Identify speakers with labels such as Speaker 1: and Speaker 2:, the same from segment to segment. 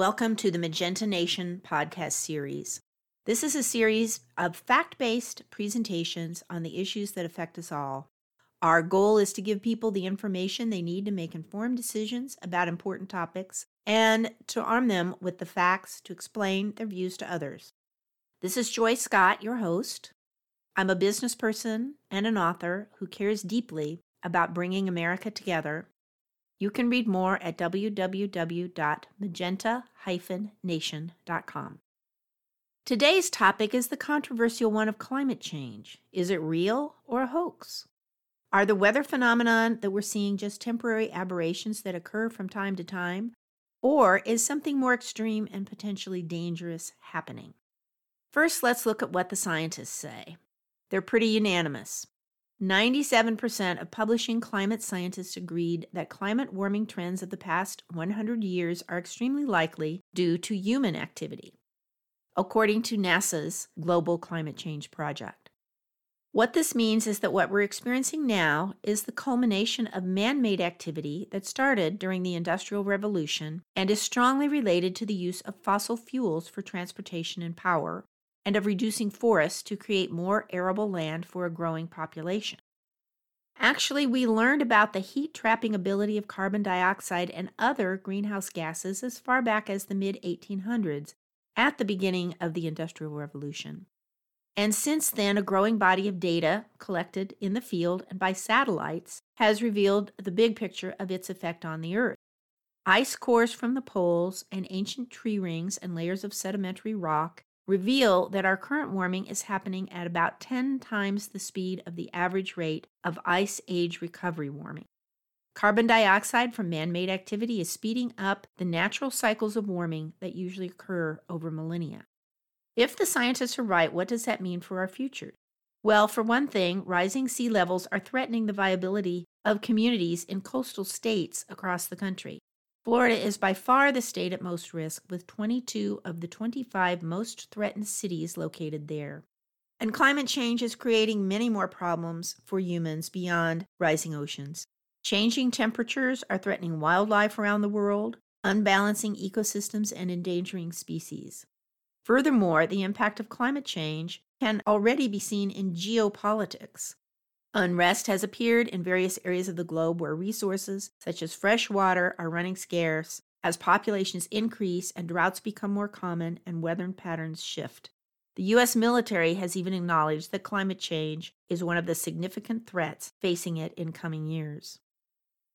Speaker 1: Welcome to the Magenta Nation podcast series. This is a series of fact based presentations on the issues that affect us all. Our goal is to give people the information they need to make informed decisions about important topics and to arm them with the facts to explain their views to others. This is Joy Scott, your host. I'm a business person and an author who cares deeply about bringing America together you can read more at www.magenta-nation.com. Today's topic is the controversial one of climate change. Is it real or a hoax? Are the weather phenomenon that we're seeing just temporary aberrations that occur from time to time? Or is something more extreme and potentially dangerous happening? First, let's look at what the scientists say. They're pretty unanimous. 97% of publishing climate scientists agreed that climate warming trends of the past 100 years are extremely likely due to human activity, according to NASA's Global Climate Change Project. What this means is that what we're experiencing now is the culmination of man made activity that started during the Industrial Revolution and is strongly related to the use of fossil fuels for transportation and power, and of reducing forests to create more arable land for a growing population. Actually, we learned about the heat trapping ability of carbon dioxide and other greenhouse gases as far back as the mid 1800s, at the beginning of the Industrial Revolution. And since then, a growing body of data collected in the field and by satellites has revealed the big picture of its effect on the Earth. Ice cores from the poles and ancient tree rings and layers of sedimentary rock reveal that our current warming is happening at about 10 times the speed of the average rate of ice age recovery warming. Carbon dioxide from man made activity is speeding up the natural cycles of warming that usually occur over millennia. If the scientists are right, what does that mean for our future? Well, for one thing, rising sea levels are threatening the viability of communities in coastal states across the country. Florida is by far the state at most risk, with 22 of the 25 most threatened cities located there. And climate change is creating many more problems for humans beyond rising oceans. Changing temperatures are threatening wildlife around the world, unbalancing ecosystems, and endangering species. Furthermore, the impact of climate change can already be seen in geopolitics. Unrest has appeared in various areas of the globe where resources, such as fresh water, are running scarce as populations increase and droughts become more common and weather patterns shift. The U.S. military has even acknowledged that climate change is one of the significant threats facing it in coming years.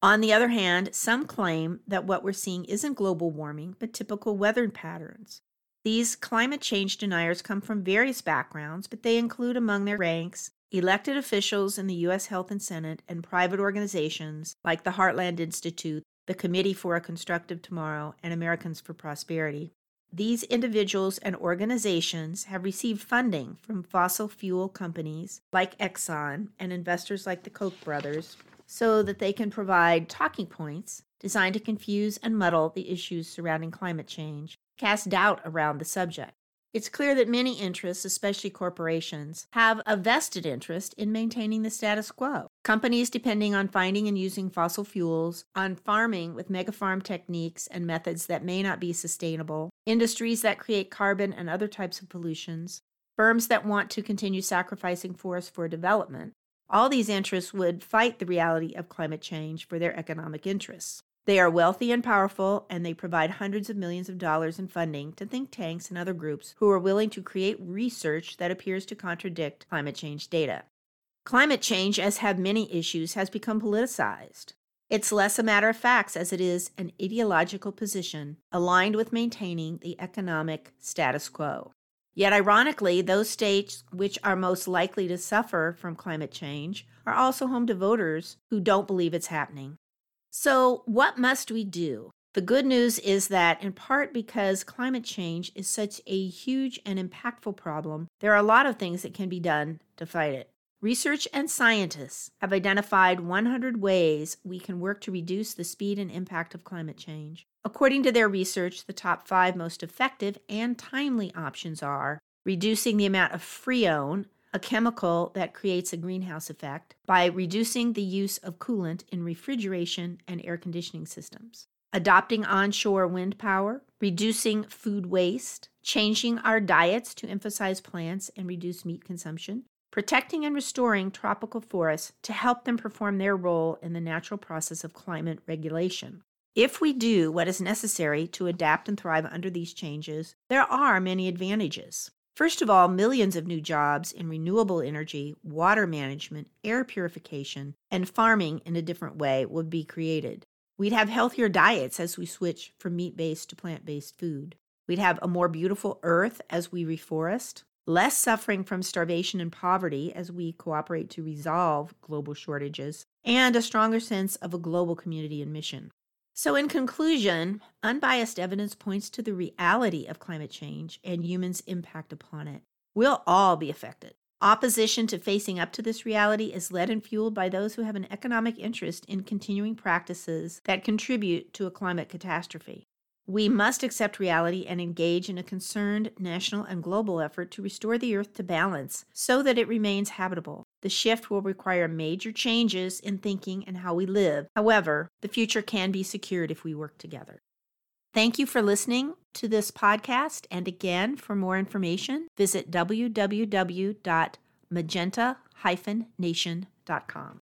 Speaker 1: On the other hand, some claim that what we're seeing isn't global warming, but typical weather patterns. These climate change deniers come from various backgrounds, but they include among their ranks Elected officials in the U.S. Health and Senate and private organizations like the Heartland Institute, the Committee for a Constructive Tomorrow, and Americans for Prosperity. These individuals and organizations have received funding from fossil fuel companies like Exxon and investors like the Koch brothers so that they can provide talking points designed to confuse and muddle the issues surrounding climate change, cast doubt around the subject. It's clear that many interests, especially corporations, have a vested interest in maintaining the status quo. Companies depending on finding and using fossil fuels, on farming with megafarm techniques and methods that may not be sustainable, industries that create carbon and other types of pollutions, firms that want to continue sacrificing forests for development. All these interests would fight the reality of climate change for their economic interests. They are wealthy and powerful, and they provide hundreds of millions of dollars in funding to think tanks and other groups who are willing to create research that appears to contradict climate change data. Climate change, as have many issues, has become politicized. It's less a matter of facts as it is an ideological position aligned with maintaining the economic status quo. Yet, ironically, those states which are most likely to suffer from climate change are also home to voters who don't believe it's happening. So, what must we do? The good news is that, in part because climate change is such a huge and impactful problem, there are a lot of things that can be done to fight it. Research and scientists have identified 100 ways we can work to reduce the speed and impact of climate change. According to their research, the top five most effective and timely options are reducing the amount of freon, a chemical that creates a greenhouse effect by reducing the use of coolant in refrigeration and air conditioning systems. adopting onshore wind power, reducing food waste, changing our diets to emphasize plants and reduce meat consumption, protecting and restoring tropical forests to help them perform their role in the natural process of climate regulation. If we do what is necessary to adapt and thrive under these changes, there are many advantages. First of all, millions of new jobs in renewable energy, water management, air purification, and farming in a different way would be created. We'd have healthier diets as we switch from meat based to plant based food. We'd have a more beautiful earth as we reforest, less suffering from starvation and poverty as we cooperate to resolve global shortages, and a stronger sense of a global community and mission. So, in conclusion, unbiased evidence points to the reality of climate change and humans' impact upon it. We'll all be affected. Opposition to facing up to this reality is led and fueled by those who have an economic interest in continuing practices that contribute to a climate catastrophe. We must accept reality and engage in a concerned national and global effort to restore the Earth to balance so that it remains habitable. The shift will require major changes in thinking and how we live. However, the future can be secured if we work together. Thank you for listening to this podcast. And again, for more information, visit www.magenta-nation.com.